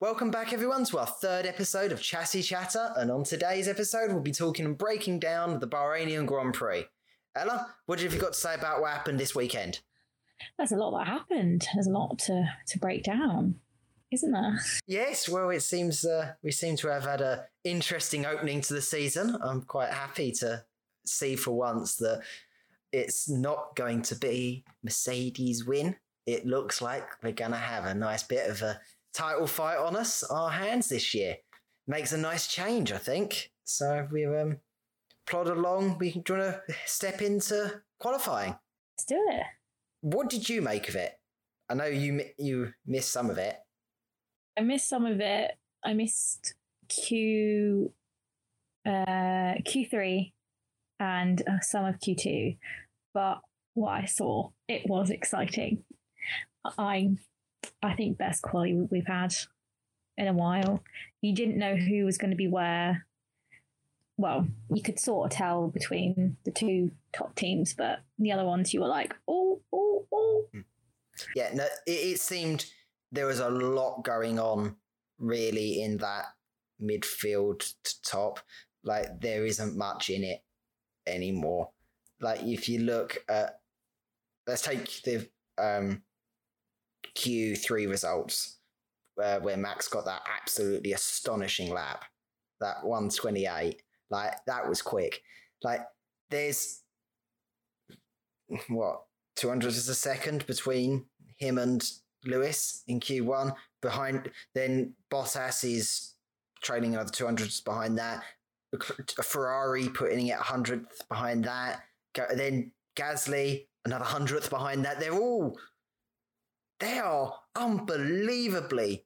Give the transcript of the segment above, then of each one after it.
Welcome back, everyone, to our third episode of Chassis Chatter. And on today's episode, we'll be talking and breaking down the Bahrainian Grand Prix. Ella, what have you got to say about what happened this weekend? There's a lot that happened. There's a lot to, to break down, isn't there? Yes, well, it seems uh, we seem to have had a interesting opening to the season. I'm quite happy to see for once that it's not going to be Mercedes win. It looks like we're going to have a nice bit of a title fight on us, our hands this year. Makes a nice change, I think. So we um, plod along. We do you want to step into qualifying. Let's do it. What did you make of it? I know you you missed some of it. I missed some of it. I missed Q uh, Q3 and uh, some of Q2, but what I saw, it was exciting. I I think best quality we've had in a while. You didn't know who was going to be where. Well, you could sort of tell between the two top teams, but the other ones you were like, oh, oh, oh. Yeah, no, it, it seemed there was a lot going on really in that midfield to top. Like there isn't much in it anymore. Like if you look at, let's take the um, Q3 results uh, where Max got that absolutely astonishing lap, that 128. Like that was quick. Like there's what 200 is a second between him and Lewis in Q1. Behind then Bottas is trailing another 200s behind that. A Ferrari putting it 100th behind that. Then Gasly another 100th behind that. They're all they are unbelievably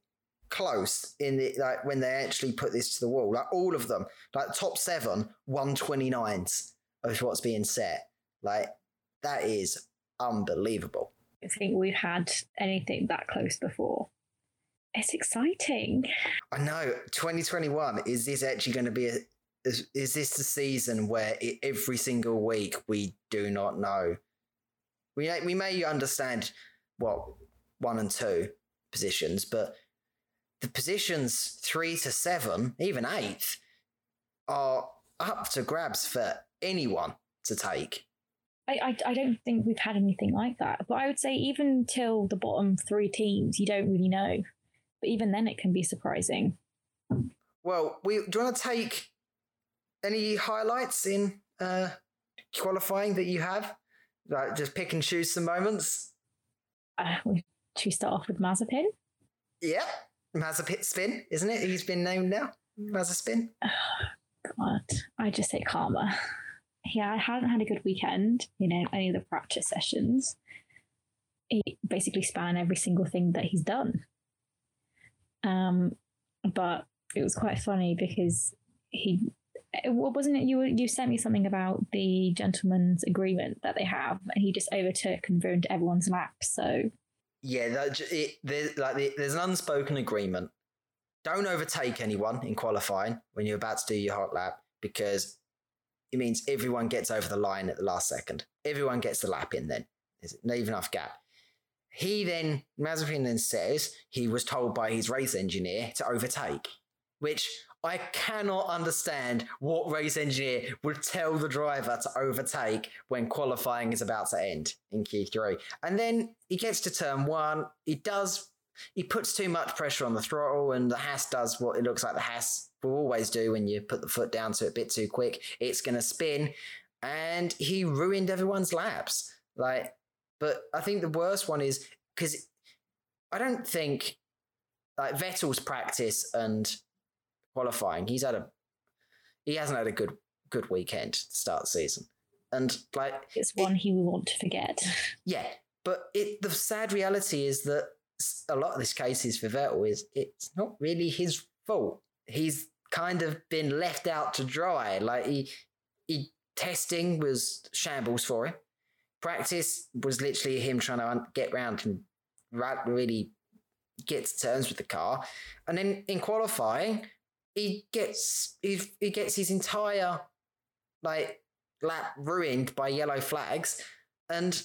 close in the like when they actually put this to the wall. Like all of them, like top seven, 129s of what's being set. Like that is unbelievable. I think we've had anything that close before. It's exciting. I know 2021 is this actually going to be a is, is this the season where it, every single week we do not know? We may- we may understand what one and two positions, but the positions three to seven, even eighth, are up to grabs for anyone to take. I, I, I don't think we've had anything like that. But I would say even till the bottom three teams, you don't really know. But even then, it can be surprising. Well, we do you want to take any highlights in uh, qualifying that you have? Like just pick and choose some moments. Uh, we, should we start off with Mazepin? Yeah, Mazepin spin, isn't it? He's been named now. Mazepin. God, I just say karma. Yeah, I hadn't had a good weekend, you know, any of the practice sessions. He basically span every single thing that he's done. Um, but it was quite funny because he, what wasn't it? You you sent me something about the gentleman's agreement that they have, and he just overtook and ruined everyone's lap. So Yeah, that, it, there's like the- there's an unspoken agreement. Don't overtake anyone in qualifying when you're about to do your hot lap because it means everyone gets over the line at the last second. Everyone gets the lap in then. There's not even enough gap. He then, Mazepin then says he was told by his race engineer to overtake, which I cannot understand what race engineer would tell the driver to overtake when qualifying is about to end in Q3. And then he gets to turn one. He does, he puts too much pressure on the throttle, and the Haas does what it looks like the Haas will always do when you put the foot down to it a bit too quick. It's going to spin, and he ruined everyone's laps. Like, but I think the worst one is because I don't think like Vettel's practice and qualifying, he's had a he hasn't had a good good weekend to start the season. And like it's one he will want to forget. yeah, but it the sad reality is that a lot of this cases for Vettel is it's not really his fault. He's kind of been left out to dry. Like he he testing was shambles for him. Practice was literally him trying to get round and really get to terms with the car. And then in qualifying, he gets he, he gets his entire like lap ruined by yellow flags. And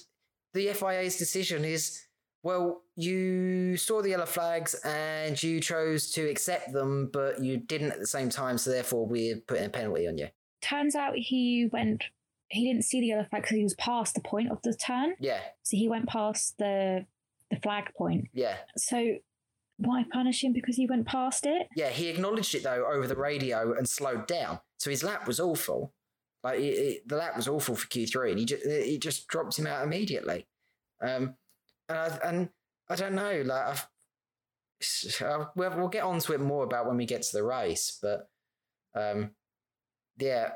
the FIA's decision is Well, you saw the yellow flags and you chose to accept them, but you didn't at the same time, so therefore we're putting a penalty on you. Turns out he went. He didn't see the yellow flag because he was past the point of the turn. Yeah, So he went past the the flag point. yeah. So why punish him because he went past it? Yeah, he acknowledged it though over the radio and slowed down. So his lap was awful. Like it, it, the lap was awful for Q3, and he just he just dropped him out immediately. Um, and I, and I don't know, like I've, uh, we'll, we'll get on to it more about when we get to the race, but um, yeah,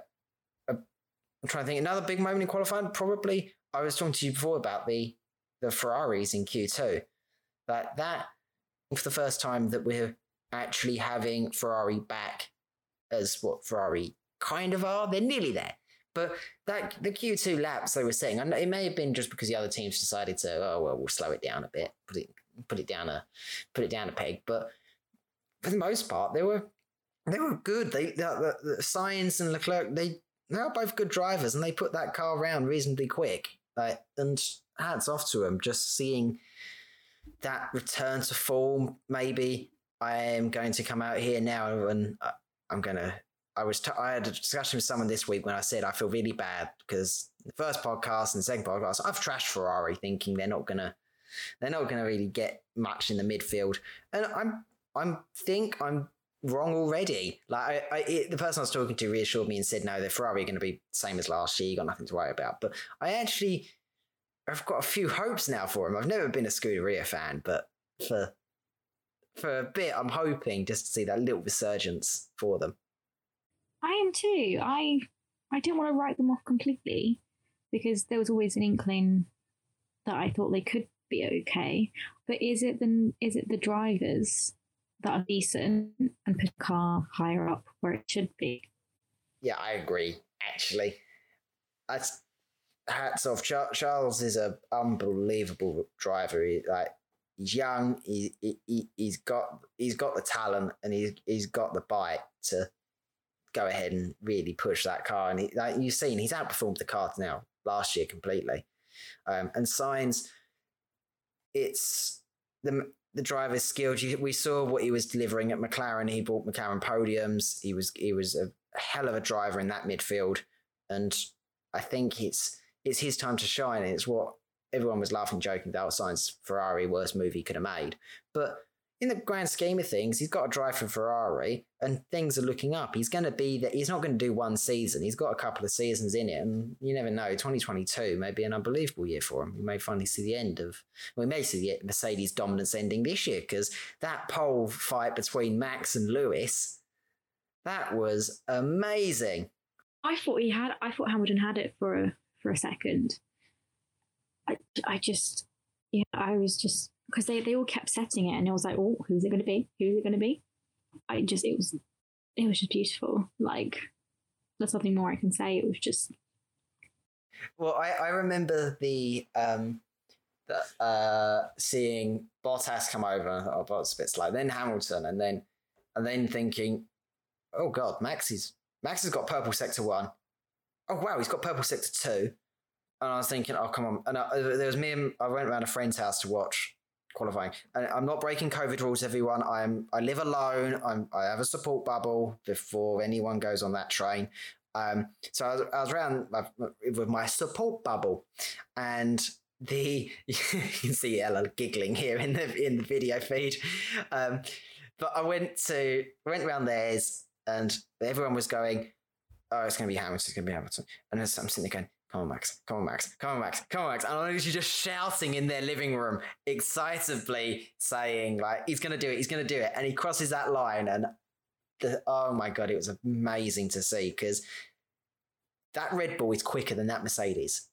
uh, I'm trying to think. Another big moment in qualifying, probably. I was talking to you before about the the Ferraris in Q2. That that for the first time that we're actually having Ferrari back as what Ferrari kind of are. They're nearly there. But that the Q2 laps they were saying, and it may have been just because the other teams decided to, oh well, we'll slow it down a bit, put it put it down a put it down a peg. But for the most part, they were they were good. They the, the, the Sainz and Leclerc they they are both good drivers, and they put that car around reasonably quick. Like and hats off to them. Just seeing that return to form, maybe I am going to come out here now and I'm going to. I was t- I had a discussion with someone this week when I said I feel really bad because the first podcast and the second podcast I've trashed Ferrari thinking they're not gonna they're not gonna really get much in the midfield and I'm I'm think I'm wrong already like I, I it, the person I was talking to reassured me and said no the Ferrari are going to be same as last year you got nothing to worry about but I actually I've got a few hopes now for him I've never been a Scuderia fan but for for a bit I'm hoping just to see that little resurgence for them I am too. I I didn't want to write them off completely because there was always an inkling that I thought they could be okay. But is it the is it the drivers that are decent and put the car higher up where it should be? Yeah, I agree. Actually, that's hats off. Char- Charles is a unbelievable driver. He, like he's young. He, he he he's got he's got the talent and he's he's got the bite to go ahead and really push that car. And he, like you've seen, he's outperformed the car now last year completely. Um, and Sainz, it's the the driver's skilled. We saw what he was delivering at McLaren. He brought McLaren podiums. He was he was a hell of a driver in that midfield, and I think it's it's his time to shine. And it's what everyone was laughing, joking about. Sainz Ferrari worst movie could have made, but in the grand scheme of things, he's got to drive for Ferrari, and things are looking up. He's going to be that. He's not going to do one season. He's got a couple of seasons in it, and you never know. Twenty twenty two may be an unbelievable year for him. We may finally see the end of. We may see the Mercedes dominance ending this year because that pole fight between Max and Lewis, that was amazing. I thought he had. I thought Hamilton had it for a for a second. I I just yeah I was just because they they all kept setting it and I was like oh who's it going to be who's it going to be I just it was it was just beautiful like there's nothing more I can say it was just Well, I, I remember the um the uh seeing Bottas come over oh, Bottas a bit slow. Then Hamilton and then and then thinking, oh god, Max is Max has got purple sector one. Oh wow, he's got purple sector two. And I was thinking, oh come on. And I, there was me and I went around a friend's house to watch qualifying. And I'm not breaking COVID rules, everyone. I'm I live alone. I'm I have a support bubble before anyone goes on that train. Um, so I was, I was around with my support bubble, and the you can see Ella giggling here in the in the video feed. Um, but I went to went around theirs, and everyone was going, "Oh, it's going to be Hamilton. It's going to be Hamilton." And I'm sitting again, "Come on, Max! Come on, Max! Come on, Max! Come on, Max!" And I'm literally just shouting in their living room, excitably saying, "Like he's going to do it! He's going to do it!" And he crosses that line, and the, oh my god, it was amazing to see because that Red Bull is quicker than that Mercedes.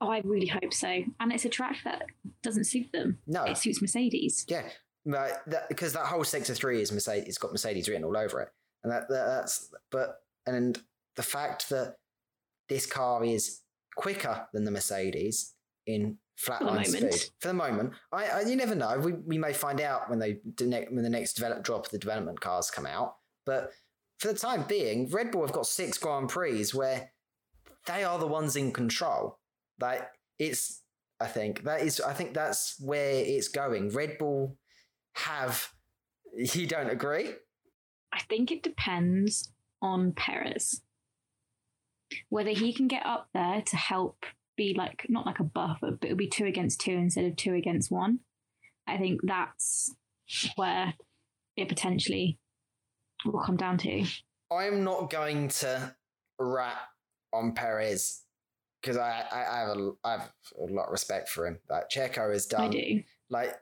oh I really hope so and it's a track that doesn't suit them No, it suits Mercedes yeah, but that, because that whole sector three is Mercedes, it's got Mercedes written all over it, and that, that that's but and the fact that this car is quicker than the Mercedes in flatline speed for the moment. I, I you never know. We, we may find out when they when the next develop drop of the development cars come out. But for the time being, Red Bull have got six Grand Prix where they are the ones in control. Like it's I think that is. I think that's where it's going. Red Bull have. You don't agree? I think it depends on Perez. Whether he can get up there to help be like, not like a buffer, but it'll be two against two instead of two against one. I think that's where it potentially will come down to. I'm not going to rat on Perez because I, I, I have a I have a lot of respect for him. Like Checo has done. I do. Like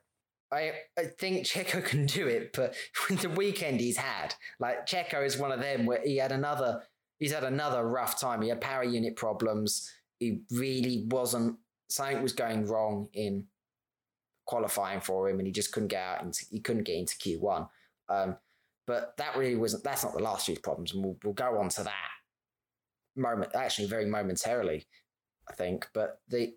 I I think Checo can do it, but with the weekend he's had, like Checo is one of them where he had another he's had another rough time. He had power unit problems. He really wasn't something was going wrong in qualifying for him, and he just couldn't get out into he couldn't get into Q one. Um, but that really wasn't that's not the last year's problems, and we'll we'll go on to that moment actually very momentarily, I think. But the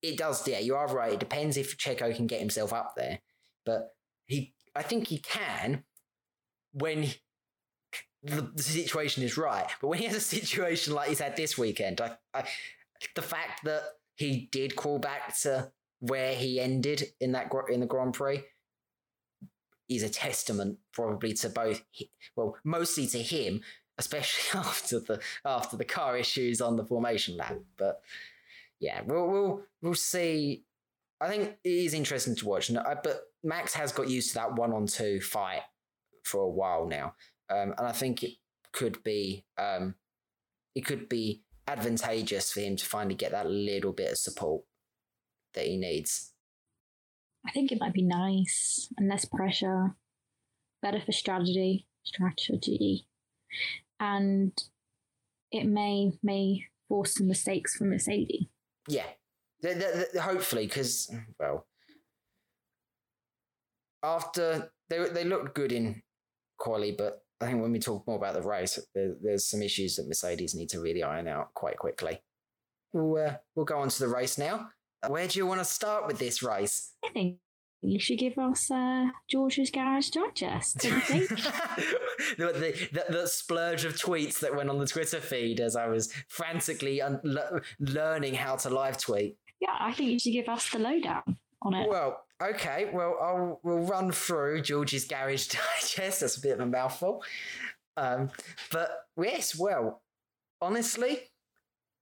it does, yeah, you are right. It depends if Checo can get himself up there, but he I think he can when the, the situation is right. But when he has a situation like he's had this weekend, I, I the fact that he did call back to where he ended in that in the Grand Prix is a testament probably to both well mostly to him especially after the after the car issues on the formation lap. But yeah we'll we'll, we'll see. I think it is interesting to watch. But max has got used to that one on two fight for a while now um, and i think it could be um, it could be advantageous for him to finally get that little bit of support that he needs. I think it might be nice and less pressure, better for strategy, strategy, and it may may force some mistakes from Mercedes. Yeah, the, the, the, hopefully, because well, after they they looked good in quali, but I think when we talk more about the race, there, there's some issues that Mercedes need to really iron out quite quickly. We'll uh, we'll go on to the race now. Where do you want to start with this race? I think you should give us uh, George's Garage Digest, don't you think? the, the, the, the, splurge of tweets that went on the Twitter feed as I was frantically un- le- learning how to live tweet. Yeah, I think you should give us the lowdown on it. Well, okay. Well, I'll we'll run through George's Garage Digest. That's a bit of a mouthful. Um, but yes, well, honestly,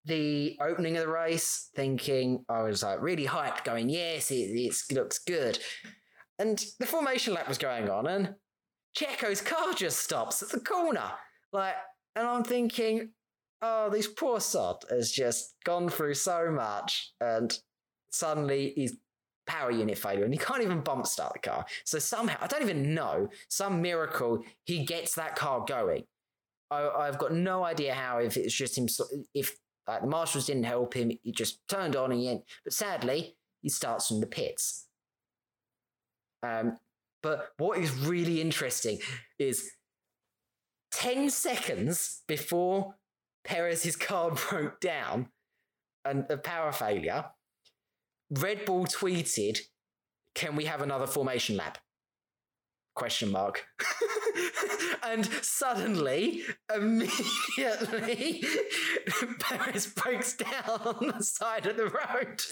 the opening of the race, thinking I was like really hyped, going, yes, it, it looks good. And the formation lap was going on, and Checo's car just stops at the corner. Like, and I'm thinking, oh, this poor sod has just gone through so much, and suddenly he's power unit failure and he can't even bump start the car. So somehow, I don't even know, some miracle, he gets that car going. I, have got no idea how, if it's just him, if like the marshals didn't help him. He just turned on and he But sadly, he starts from the pits. Um, but what is really interesting is 10 seconds before Perez's car broke down and a power failure, Red Bull tweeted, Can we have another formation lap? Question mark. and suddenly, immediately, Perez breaks down on the side of the road.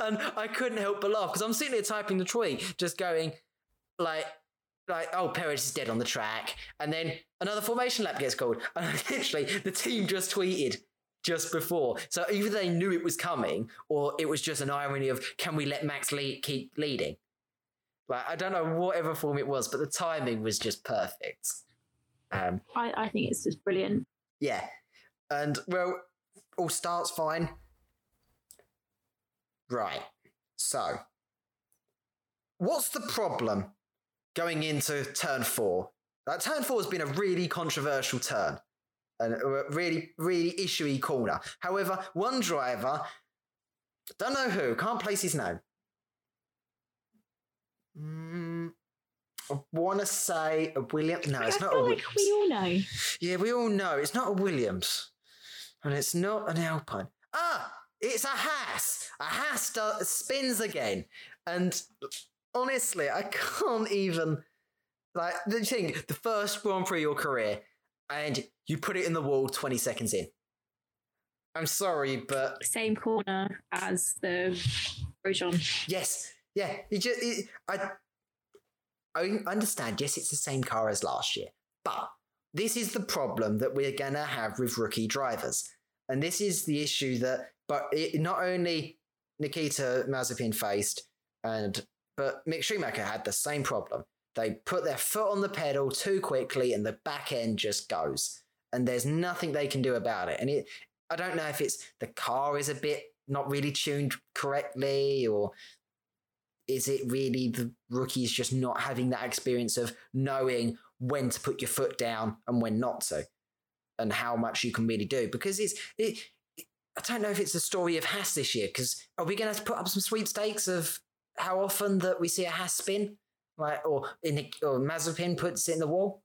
and I couldn't help but laugh because I'm sitting there typing the tweet, just going like, like, oh, Perez is dead on the track, and then another formation lap gets called, and literally the team just tweeted just before, so either they knew it was coming, or it was just an irony of can we let Max lead, keep leading? Like I don't know whatever form it was, but the timing was just perfect. Um, I, I think it's just brilliant. Yeah, and well, all starts fine. Right. So, what's the problem going into turn four? Like, turn four has been a really controversial turn a really, really issuey corner. However, one driver, don't know who, can't place his name, Mm, I want to say a Williams. No, it's I not a Williams. Like we all know. Yeah, we all know it's not a Williams, and it's not an Alpine. Ah, it's a Haas. A Haas does, spins again, and honestly, I can't even like the thing. The first Grand Prix of your career, and you put it in the wall twenty seconds in. I'm sorry, but Same corner as the Grosjean. yes, yeah, you just it, I I understand. Yes, it's the same car as last year, but this is the problem that we're gonna have with rookie drivers, and this is the issue that. But it, not only Nikita Mazepin faced, and but Mick Schumacher had the same problem. They put their foot on the pedal too quickly, and the back end just goes, and there's nothing they can do about it. And it, I don't know if it's the car is a bit not really tuned correctly, or is it really the rookies just not having that experience of knowing when to put your foot down and when not to, and how much you can really do? Because it's it. I don't know if it's the story of Haas this year. Because are we going to put up some sweepstakes of how often that we see a Haas spin, like or in the, or Mazepin puts it in the wall?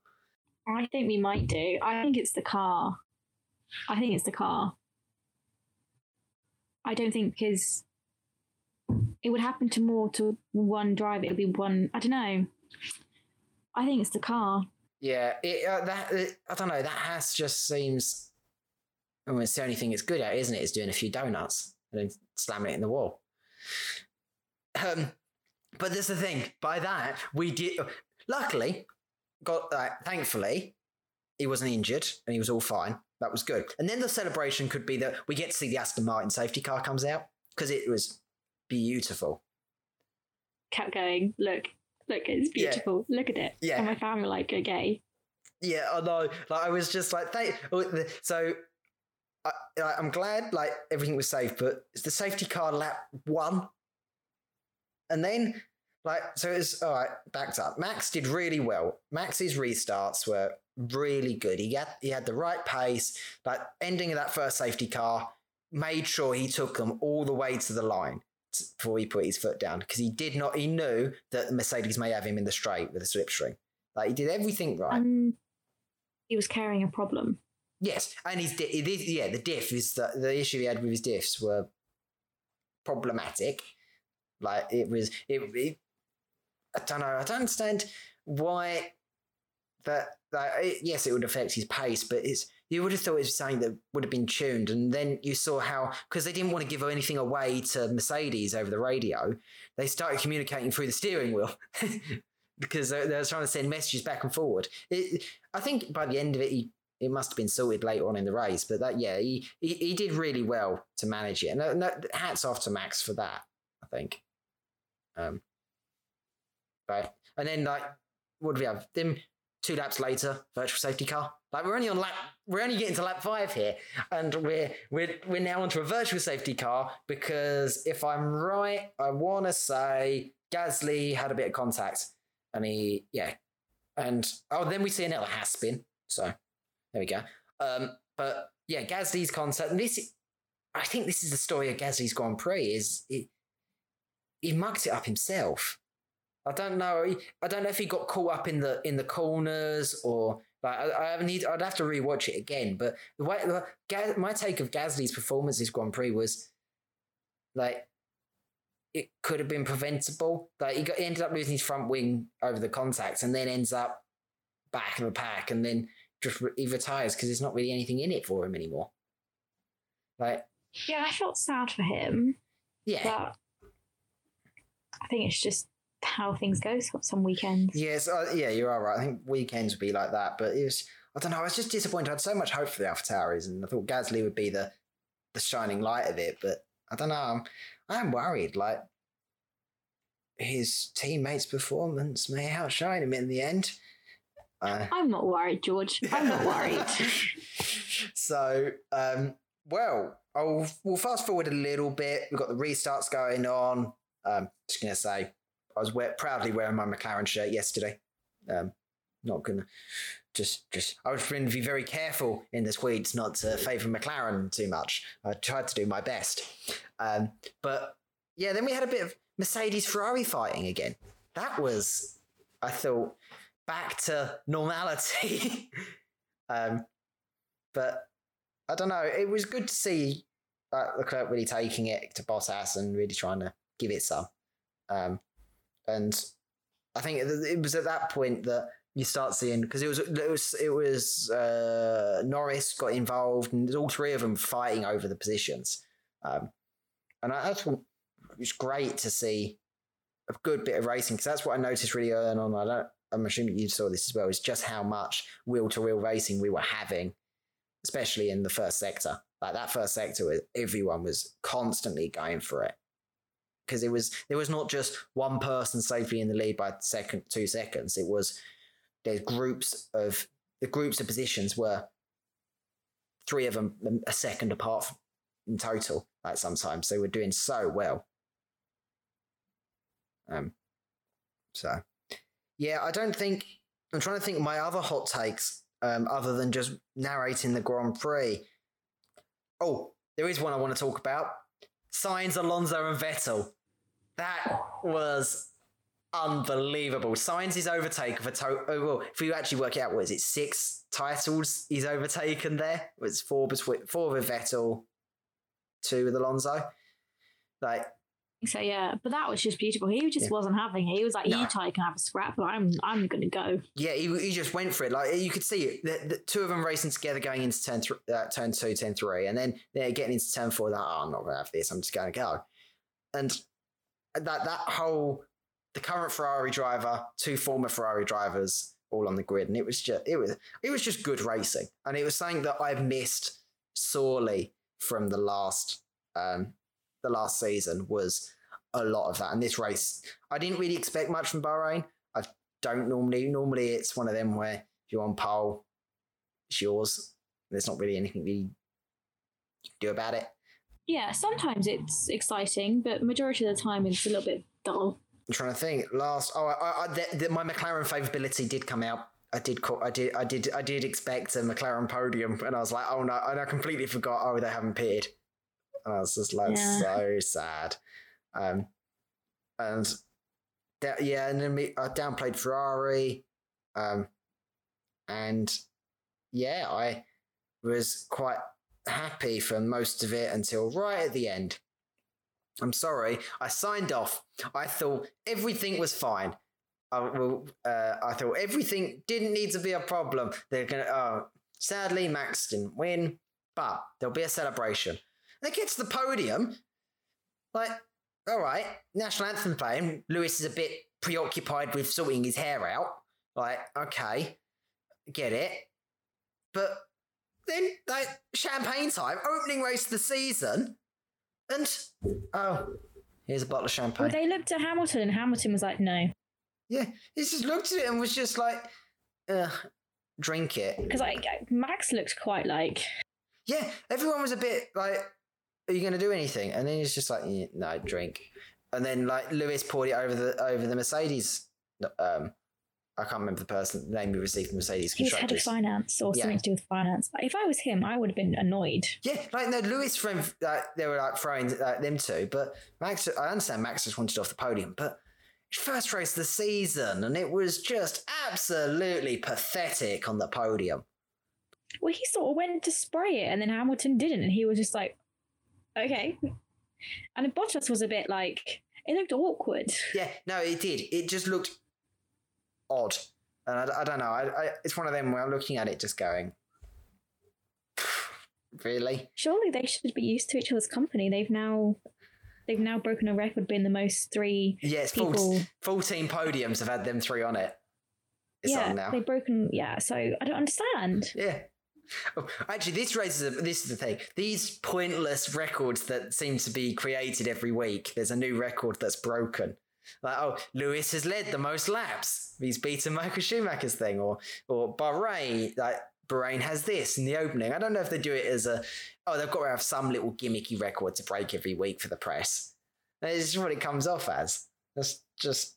I think we might do. I think it's the car. I think it's the car. I don't think because it would happen to more to one driver. It would be one. I don't know. I think it's the car. Yeah, it, uh, that it, I don't know. That has just seems. I mean, it's the only thing it's good at, isn't it? Is doing a few donuts and then slamming it in the wall. Um, but there's the thing. By that, we did. Luckily, got uh, thankfully, he wasn't injured and he was all fine. That was good. And then the celebration could be that we get to see the Aston Martin safety car comes out because it was beautiful. Kept going. Look, look, it's Yeah. beautiful. Look at it. Yeah. And my family were like, okay. Yeah, I know. Like I was just like, thank. So I, I- I'm glad like everything was safe, but it's the safety car lap one, and then like so it's all right. Backed up. Max did really well. Max's restarts were really good. He had he had the right pace. Like ending of that first safety car, made sure he took them all the way to the line before he put his foot down because he did not. He knew that Mercedes may have him in the straight with a slipstream. Like he did everything right. And he was carrying a problem. Yes, and his di- yeah, the diff is the the issue he had with his diffs were problematic. Like it was, it, it I don't know. I don't understand why that. Like, it, yes, it would affect his pace, but it's you would have thought it was something that would have been tuned, and then you saw how because they didn't want to give anything away to Mercedes over the radio, they started communicating through the steering wheel. Because they, they were trying to send messages back and forward. It, I think by the end of it, he it must have been sorted later on in the race. But that, yeah, he he, he did really well to manage it. And hats off to Max for that. I think. Um. Right, and then like, what do we have? Then two laps later, virtual safety car. Like we're only on lap, we're only getting to lap five here, and we're we're we're now onto a virtual safety car because if I'm right, I want to say Gasly had a bit of contact, and he yeah, and oh then we see another Haas spin. So there we go. Um, but yeah, Gasly's contact. And this, I think, this is the story of Gasly's Grand Prix. Is he, he mucked it up himself. I don't know. I don't know if he got caught up in the in the corners or like I, I need. I'd have to rewatch it again. But the way the, Ga- my take of Gasly's performance this Grand Prix was like it could have been preventable. Like he, got, he ended up losing his front wing over the contacts, and then ends up back in the pack, and then just re- he retires because there's not really anything in it for him anymore. Like, Yeah, I felt sad for him, yeah, I think it's just how things go some- weekends. yes, uh, yeah, you're right. I think weekends would be like that, but it was. I don't know. I was just disappointed. I had so much hope for the AlphaTauris, and I thought Gasly would be the the shining light of it. But I don't know. I'm I'm worried. Like his teammates' performance may outshine him in the end. Uh, I'm not worried, George. I'm not worried. so, um, well, I'll we'll fast forward a little bit. We've got the restarts going on. Um, just gonna say, I was wear, proudly wearing my McLaren shirt yesterday. Um, not gonna just just I to be very careful in the tweets not to favour McLaren too much. I tried to do my best, um, but yeah, then we had a bit of Mercedes Ferrari fighting again. That was, I thought, back to normality. um, but I don't know. It was good to see uh, Leclerc really taking it to Bottas and really trying to give it some. Um, and I think it, was at that point that you start seeing because it was it was it was uh, Norris got involved and all three of them fighting over the positions, um, and I, it was great to see a good bit of racing because that's what I noticed really early on. I don't. I'm assuming you saw this as well. Is just how much wheel to wheel racing we were having, especially in the first sector. Like that first sector, everyone was constantly going for it because it was there was not just one person safely in the lead by second two seconds. It was there's groups of the groups of positions were three of them a second apart in total. Like sometimes they were doing so well. Um, so yeah, I don't think I'm trying to think my other hot takes um, other than just narrating the Grand Prix. Oh, there is one I want to talk about. Sainz, Alonso, and Vettel. That was unbelievable. Sainz his overtake for total. Oh, well, if you actually work it out, what is it? Six titles he's overtaken there. It was four between four with Vettel, two with Alonso. Like so yeah, but that was just beautiful. He just yeah. wasn't having it. He was like, no. "You two can have a scrap, but I'm I'm going to go." Yeah, he, he just went for it. Like you could see it. The, the two of them racing together, going into turn th- uh, turn two, turn three, and then they're getting into turn four. That oh, I'm not going to have this. I'm just going to go. And that that whole the current Ferrari driver, two former Ferrari drivers, all on the grid, and it was just it was it was just good racing, and it was something that I've missed sorely from the last um, the last season was a lot of that. And this race, I didn't really expect much from Bahrain. I don't normally. Normally, it's one of them where if you're on pole, it's yours. There's not really anything you can do about it. Yeah, sometimes it's exciting, but majority of the time it's a little bit dull. I'm trying to think. Last, oh, I, I, the, the, my McLaren favorability did come out. I did, call, I did, I did, I did expect a McLaren podium, and I was like, oh no, and I completely forgot. Oh, they haven't pitted, and I was just like, yeah. so sad. Um, and that, yeah, and then we, I downplayed Ferrari, um, and yeah, I was quite happy for most of it until right at the end. I'm sorry, I signed off. I thought everything was fine. I, well, uh, I thought everything didn't need to be a problem. They're gonna. Uh, sadly, Max didn't win, but there'll be a celebration. And it gets to the podium. Like, all right, national anthem playing. Lewis is a bit preoccupied with sorting his hair out. Like, okay, get it. But then like champagne time, opening race of the season, and oh, here's a bottle of champagne. Well, they looked at Hamilton, and Hamilton was like, "No." Yeah, he just looked at it and was just like, uh, "Drink it." Because like Max looked quite like. Yeah, everyone was a bit like, "Are you going to do anything?" And then he's just like, yeah, "No, drink." And then like Lewis poured it over the over the Mercedes um, I can't remember the person the name we received from Mercedes. He's head of finance or yeah. something to do with finance. If I was him, I would have been annoyed. Yeah, like no, Lewis from uh, they were like throwing uh, them two, but Max. I understand Max just wanted off the podium, but first race of the season, and it was just absolutely pathetic on the podium. Well, he sort of went to spray it, and then Hamilton didn't, and he was just like, "Okay." And Bottas was a bit like it looked awkward. Yeah, no, it did. It just looked odd. And I, I don't know. I, I, it's one of them where I'm looking at it just going, really? Surely they should be used to each other's company. They've now they've now broken a record being the most three. Yes, yeah, people... 14 podiums have had them three on it. It's yeah, on now. They've broken. Yeah, so I don't understand. Yeah. Oh, actually, this raises a, this is the thing. These pointless records that seem to be created every week. There's a new record that's broken. Like, oh, Lewis has led the most laps. He's beaten Michael Schumacher's thing, or or Bahrain. Like Bahrain has this in the opening. I don't know if they do it as a oh they've got to have some little gimmicky record to break every week for the press. It's just what it comes off as. That's just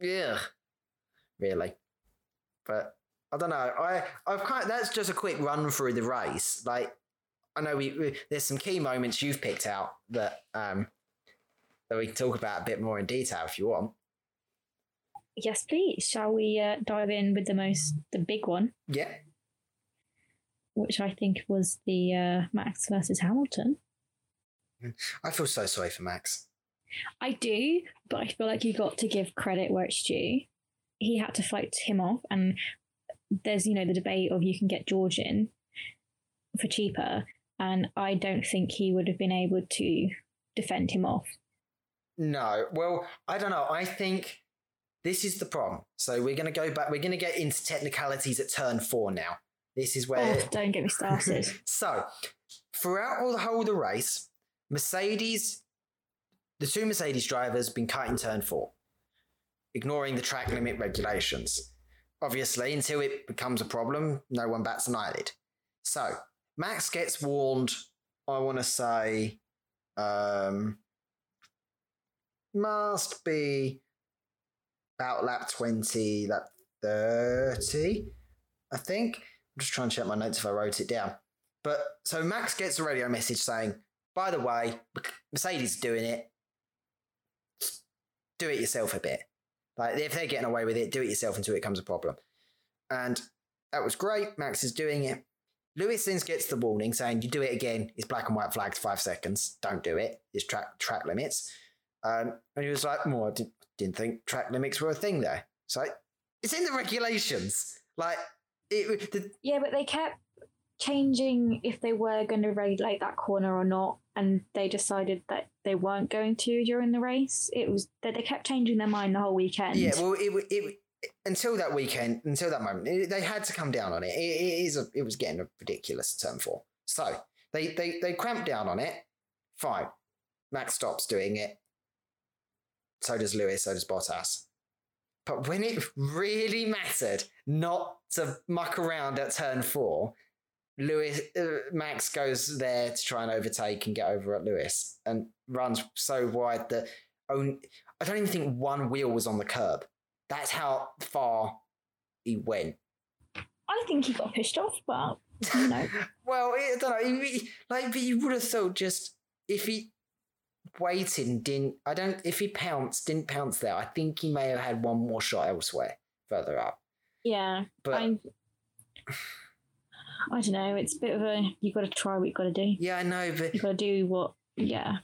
yeah, really. But I don't know. I I've kind of, that's just a quick run through the race. Like I know we, we there's some key moments you've picked out that um that we can talk about a bit more in detail if you want. Yes, please. Shall we uh, dive in with the most, the big one? Yeah. Which I think was the uh, Max versus Hamilton. I feel so sorry for Max. I do, but I feel like you got to give credit where it's due. he had to fight him off. And there's, you know, the debate of you can get George in for cheaper. And I don't think he would have been able to defend him off. No. Well, I don't know. I think this is the problem. So we're going to go back. We're going to get into technicalities at turn four now. This is where. Oh, don't get me started. so, throughout all the whole of the race, Mercedes, the two Mercedes drivers, been cutting turn four, ignoring the track limit regulations. Obviously, until it becomes a problem, no one bats an eyelid. So, Max gets warned, I want to say, um, must be about lap 20, lap 30, I think. I'm just trying to check my notes if I wrote it down. But so Max gets a radio message saying, by the way, Mercedes doing it. Do it yourself a bit. Like if they're getting away with it, do it yourself until it becomes a problem. And that was great. Max is doing it. Lewis then gets the warning saying, "You do it again. It's black and white flags, five seconds. Don't do it. It's track track limits." Um, and he was like, "Well, I did, didn't think track limits were a thing there." So it's in the regulations. Like it. The, yeah, but they kept changing if they were going to regulate that corner or not, and they decided that they weren't going to during the race. It was that they kept changing their mind the whole weekend. Yeah, well, it it until that weekend, until that moment, it, they had to come down on it. It, it is a, it was getting a ridiculous turn four. So they they they cramped down on it. Fine, Max stops doing it. So does Lewis. So does Bottas. But when it really mattered not to muck around at turn four, Lewis uh, Max goes there to try and overtake and get over at Lewis and runs so wide that only, I don't even think one wheel was on the curb. That's how far he went. I think he got pushed off, but you know. well, I don't know. He, like, but you would have thought just if he waited and didn't. I don't. If he pounced, didn't pounce there. I think he may have had one more shot elsewhere, further up. Yeah, but. I, I don't know. It's a bit of a you got to try what you got to do. Yeah, I know, but you got to do what. Yeah.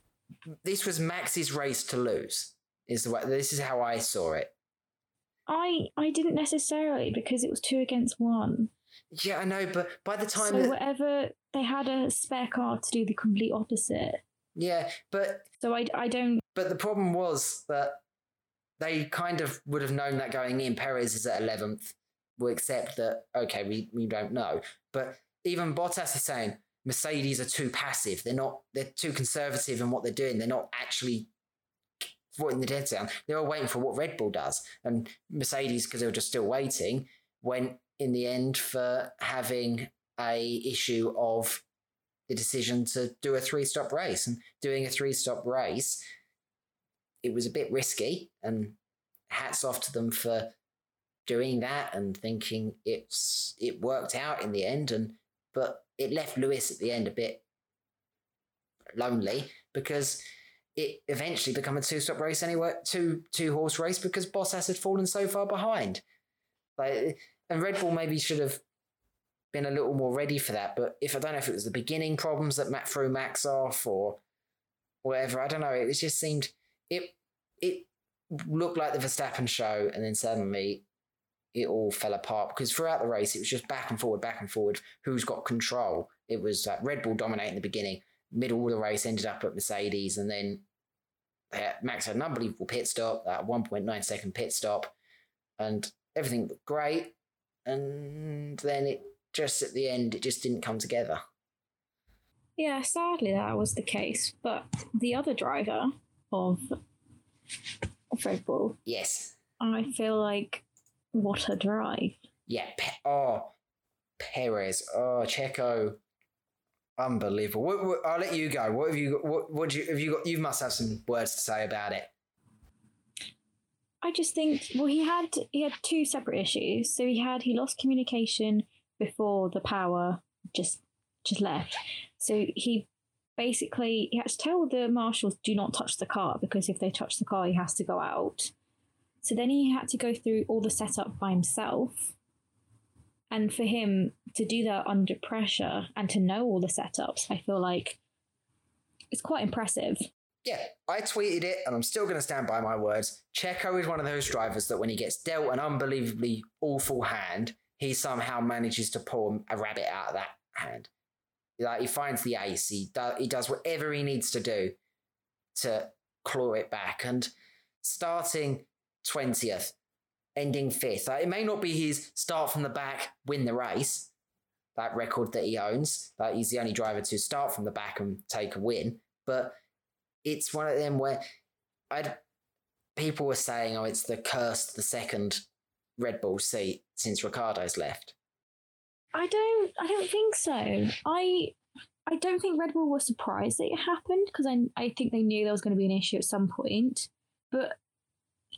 This was Max's race to lose. Is the way. This is how I saw it. I I didn't necessarily because it was two against one. Yeah, I know, but by the time so that, whatever they had a spare car to do the complete opposite. Yeah, but so I I don't. But the problem was that they kind of would have known that going in. Perez is at eleventh. We'll accept that. Okay, we we don't know, but even Bottas is saying Mercedes are too passive. They're not. They're too conservative in what they're doing. They're not actually in the dead zone. They were waiting for what Red Bull does, and Mercedes, because they were just still waiting, went in the end for having a issue of the decision to do a three stop race and doing a three stop race. It was a bit risky, and hats off to them for doing that and thinking it's it worked out in the end. And but it left Lewis at the end a bit lonely because it eventually become a two stop race anyway, two two horse race because Bottas had fallen so far behind. Like, and Red Bull maybe should have been a little more ready for that. But if I don't know if it was the beginning problems that Matt threw Max off or whatever, I don't know. It just seemed it it looked like the Verstappen show, and then suddenly it all fell apart because throughout the race it was just back and forward, back and forward. Who's got control? It was like Red Bull dominating the beginning middle of the race ended up at Mercedes, and then Max had an unbelievable pit stop, that 1.9 second pit stop, and everything looked great. And then it just at the end, it just didn't come together. Yeah, sadly that was the case. But the other driver of, Red Bull, yes, I feel like what a drive. Yeah. Pe- oh, Perez. Oh, Checo. Unbelievable. What, what, I'll let you go. What have you got? What, what do you have you got? You must have some words to say about it. I just think well he had he had two separate issues. So he had he lost communication before the power just just left. So he basically he had to tell the marshals do not touch the car because if they touch the car he has to go out. So then he had to go through all the setup by himself and for him to do that under pressure and to know all the setups, I feel like it's quite impressive. yeah, I tweeted it and I'm still going to stand by my words. Checo is one of those drivers that when he gets dealt an unbelievably awful hand, he somehow manages to pull a rabbit out of that hand. Like he finds the ace, he, do, he does whatever he needs to do to claw it back. And starting 20th, ending fifth, like it may not be his start from the back, win the race, that record that he owns. Like he's the only driver to start from the back and take a win. But it's one of them where I people were saying, oh, it's the cursed the second Red Bull seat since Ricciardo's left. I don't. I don't think so. I. I don't think Red Bull was surprised that it happened because I. I think they knew there was going to be an issue at some point, but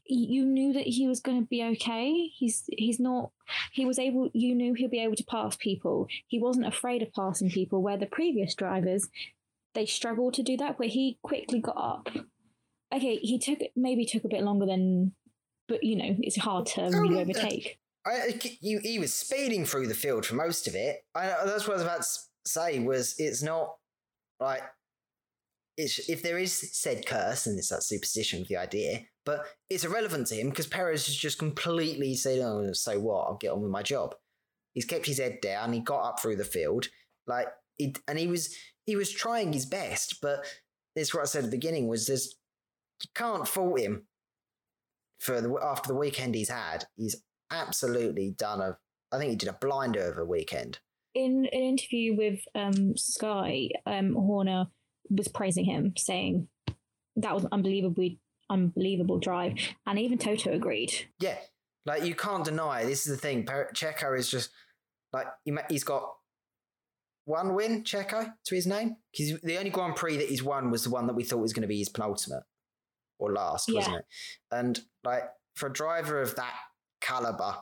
you knew that he was going to be okay. He's he's not. He was able. You knew he'll be able to pass people. He wasn't afraid of passing people. Where the previous drivers, they struggled to do that. But he quickly got up. Okay, he took maybe took a bit longer than, but you know it's hard to oh, really uh, overtake. I, you, he was speeding through the field for most of it. I, uh, that's what I was about to say. Was it's not like it's, if there is said curse and it's that superstition with the idea, but it's irrelevant to him because Perez has just completely said, "Oh, so what? I'll get on with my job." He's kept his head down. He got up through the field, like, he, and he was he was trying his best. But this what I said at the beginning was there's you can't fault him for the after the weekend he's had. He's absolutely done a. I think he did a blinder of a weekend. In an interview with um, Sky, um, Horner was praising him, saying that was an unbelievably unbelievable drive, and even Toto agreed. Yeah, like you can't deny. This is the thing. Checo is just like he's got one win, Checo, to his name. Because the only Grand Prix that he's won was the one that we thought was going to be his penultimate or last, yeah. wasn't it? And like for a driver of that caliber,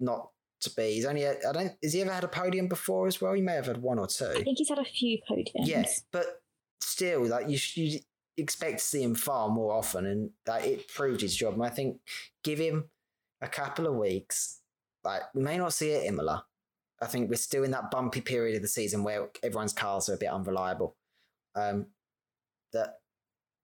not to be, he's only, I don't, has he ever had a podium before as well? He may have had one or two. I think he's had a few podiums. Yes, but still, like you, you expect to see him far more often, and like, it proved his job. And I think give him a couple of weeks. Like we may not see it Imola. I think we're still in that bumpy period of the season where everyone's cars are a bit unreliable. Um, that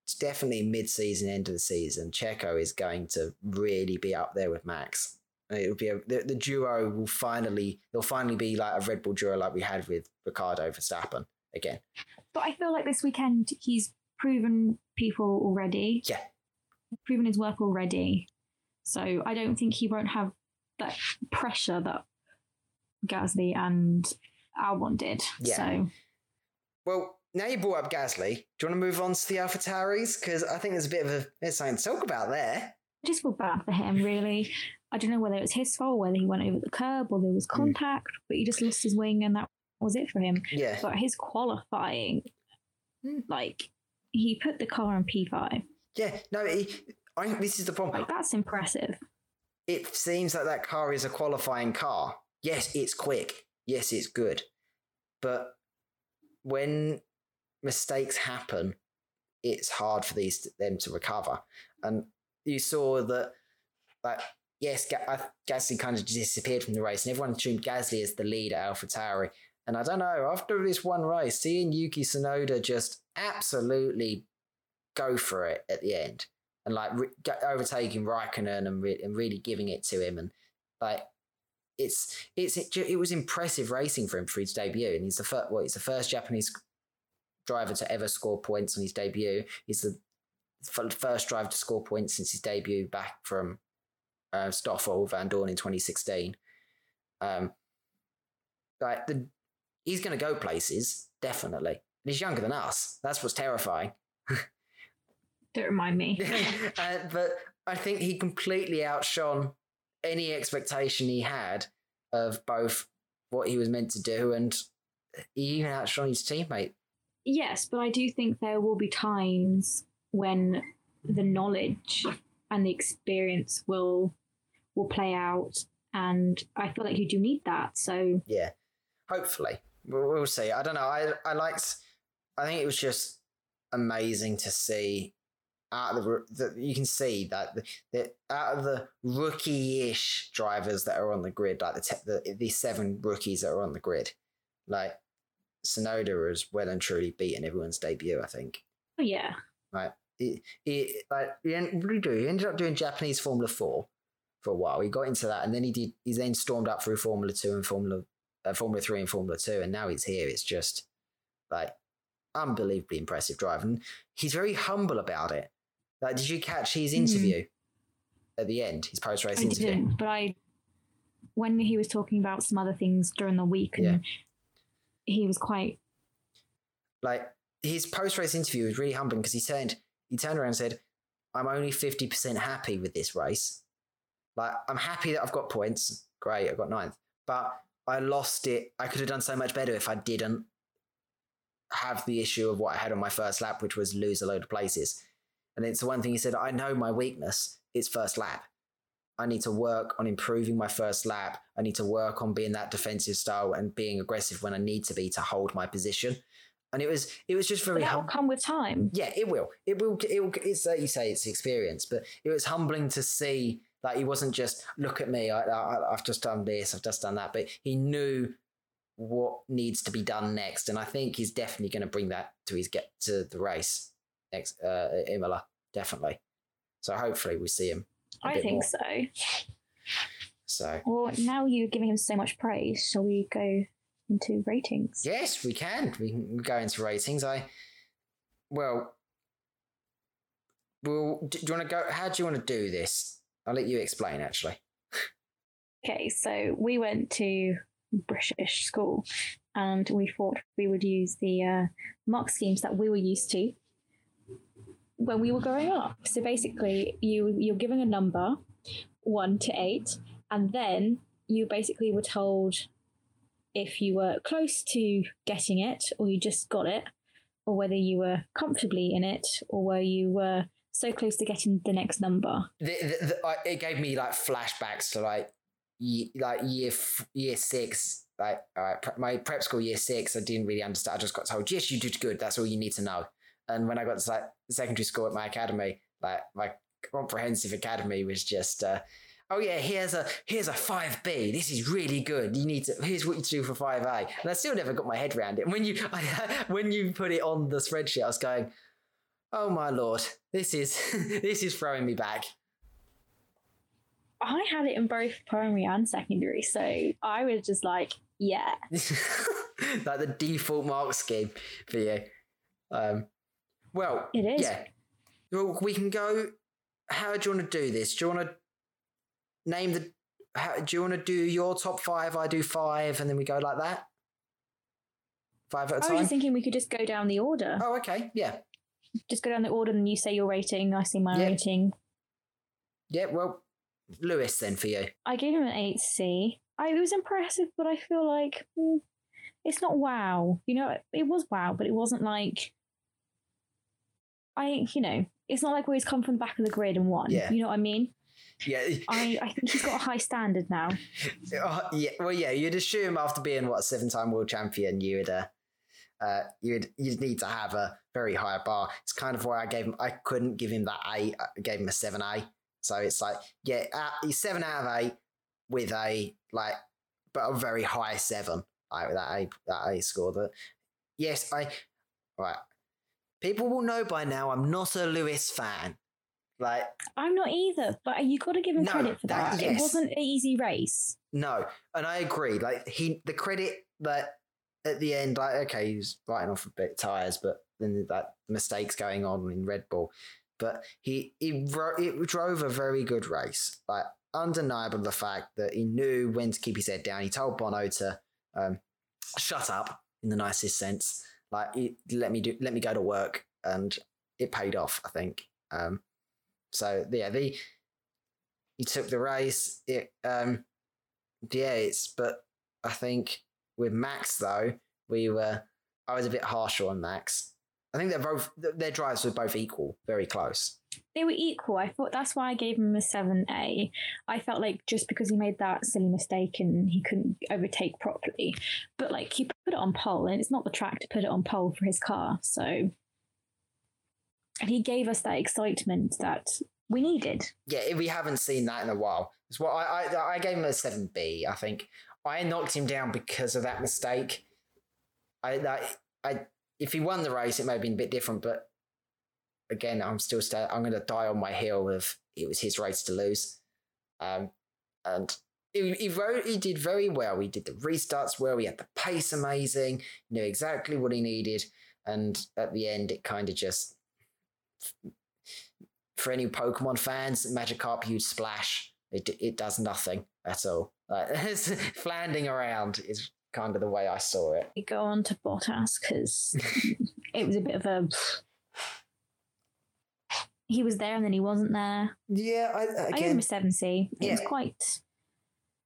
it's definitely mid-season, end of the season. Checo is going to really be up there with Max. It'll be a, the, the duo will finally they'll finally be like a Red Bull duo like we had with Ricciardo Verstappen again. But I feel like this weekend he's proven people already. Yeah. Proven his work already. So I don't think he won't have that pressure that Gasly and Albon did. Yeah. So Well, now you brought up Gasly, do you want to move on to the Alpha Tauris? Because I think there's a bit of a there's something to talk about there. I just feel bad for him, really. I don't know whether it was his fault, whether he went over the curb or there was mm. contact, mm. but he just lost his wing and that was it for him. Yeah. But his qualifying, mm. like he put the car on P5. Yeah, no, he, I think this is the problem. Like, that's impressive. It seems like that car is a qualifying car. Yes, it's quick. Yes, it's good. But when mistakes happen, it's hard for these them to recover. And you saw that, like, yes, Gasly kind of disappeared from the race, and everyone assumed Gasly as the lead at AlphaTauri. And I don't know, after this one race, seeing Yuki Tsunoda just absolutely go for it at the end and like re- overtaking Raikkonen and, re- and really giving it to him and like it's it's it, it, was impressive racing for him for his debut and he's the first well he's the first Japanese driver to ever score points on his debut he's the first driver to score points since his debut back from uh, Stoffel Vandoorne in 2016 um like the he's going to go places, definitely. And he's younger than us. That's what's terrifying. Don't remind me. uh, but I think he completely outshone any expectation he had of both what he was meant to do and he even outshone his teammate. Yes, but I do think there will be times when the knowledge and the experience will will play out and I feel like you do need that. So Yeah. Hopefully we'll, we'll see. I don't know. I I liked. I think it was just amazing to see out of the, the you can see that the, the out of the rookie-ish drivers that are on the grid, like the, te- the the seven rookies that are on the grid, like Tsunoda has well and truly beaten everyone's debut. I think. Oh, yeah, Right? He, he like he ended, he ended up doing Japanese Formula Four for a while. He got into that, and then he did. He then stormed up through Formula Two and Formula uh, Formula Three and Formula Two, and now he's here. It's just like unbelievably impressive drive, and he's very humble about it. Like, did you catch his Hmm. interview at the end? His post race I interview. didn't, but I when he was talking about some other things during the week, and Yeah. He was quite like his post race interview was really humbling because he turned he turned around and said, "I'm only fifty percent happy with this race. Like I'm happy that I've got points. Great, I got ninth, but I lost it. I could have done so much better if I didn't have the issue of what I had on my first lap, which was lose a load of places. And it's the one thing he said. I know my weakness. It's first lap. I need to work on improving my first lap. I need to work on being that defensive style and being aggressive when I need to be to hold my position. And it was it was just very that'll hum- come with time. yeah, it will. It will. It will. It's like you say, it's experience, but it was humbling to see that he wasn't just look at me. I, I, I've just done this. I've just done that. But he knew what needs to be done next, and I think he's definitely going to bring that to his get to the race next uh, Imola. Definitely. So hopefully we see him. I think more. so. So Well, now you're giving him so much praise. Shall we go into ratings? yes, we can. We can go into ratings. I well. Well, do you want to go? How do you want to do this? I'll let you explain. Actually, Okay, so we went to British school, and we thought we would use the uh, mark schemes that we were used to when we were growing up. So basically, you you're given a number, one to eight, and then you basically were told if you were close to getting it, or you just got it, or whether you were comfortably in it, or where you were so close to getting the next number. the, the, the, it gave me like flashbacks to like like year year six. Like all right, my prep school year six, I didn't really understand. I just got told, yes, you did good. That's all you need to know. And when I got to like secondary school at my academy, like my comprehensive academy was just, uh, oh yeah, here's a here's a five B. This is really good. You need to. Here's what you do for five A. And I still never got my head around it. And when you I, when you put it on the spreadsheet, I was going, oh my lord, this is this is throwing me back. I had it in both primary and secondary, so I was just like, yeah. like the default mark scheme for you. Um, well, It is. Yeah. Well, we can go. How do you want to do this? Do you want to name the? How, do you want to do your top five? I do five, and then we go like that. Five at a I was just thinking we could just go down the order. oh, okay. Yeah. Just go down the order, and you say your rating. I say my rating. Yeah. Well, Lewis, then for you. I gave him an eight C. I it was impressive, but I feel like hmm, it's not wow. You know, it was wow, but it wasn't like I. You know, it's not like where he's come from the back of the grid and won. Yeah. You know what I mean? Yeah. I I think he's got a high standard now. Oh, yeah, well, yeah, you'd assume after being what a seven-time world champion, you would, uh, uh, you'd you'd need to have a very high bar. It's kind of why I gave him. I couldn't give him that eight. I gave him a seven A. So it's like, yeah, uh, he's seven out of eight with a like, but a very high seven. Like that A that A score. That yes, I right. People will know by now. I'm not a Lewis fan. Like I'm not either, but you got to give him No, credit for that- that. yes. It wasn't an easy race. No, and I agree. Like he, the credit that at the end, like okay, he's writing off a bit of tires, but then that mistakes going on in Red Bull. But he he it drove a very good race. Like undeniable the fact that he knew when to keep his head down. He told Bono to um, shut up in the nicest sense. Like he, let me do, let me go to work, and it paid off. I think. Um, so yeah, the he took the race. It um, yeah, it's but I think with Max though, we were I was a bit harsher on Max. I think they're both their drives were both equal, very close. They were equal. I thought that's why I gave him a 7A. I felt like just because he made that silly mistake and he couldn't overtake properly, but like he put it on pole and it's not the track to put it on pole for his car. So, and he gave us that excitement that we needed. Yeah, we haven't seen that in a while. It's I I, I gave him a seven B. I think I knocked him down because of that mistake. I I, I if he won the race, it may have been a bit different, but again, I'm still sta- I'm going to die on my heel of it was his race to lose, um, and he he, wrote, he did very well. He did the restarts well. He had the pace amazing. Knew exactly what he needed, and at the end, it kind of just for any Pokemon fans, Magikarp huge splash. It it does nothing at all. Like flanding around is kind of the way I saw it. We go on to Bottas because it was a bit of a. He was there and then he wasn't there. Yeah, I, I gave him a seven C. It was quite.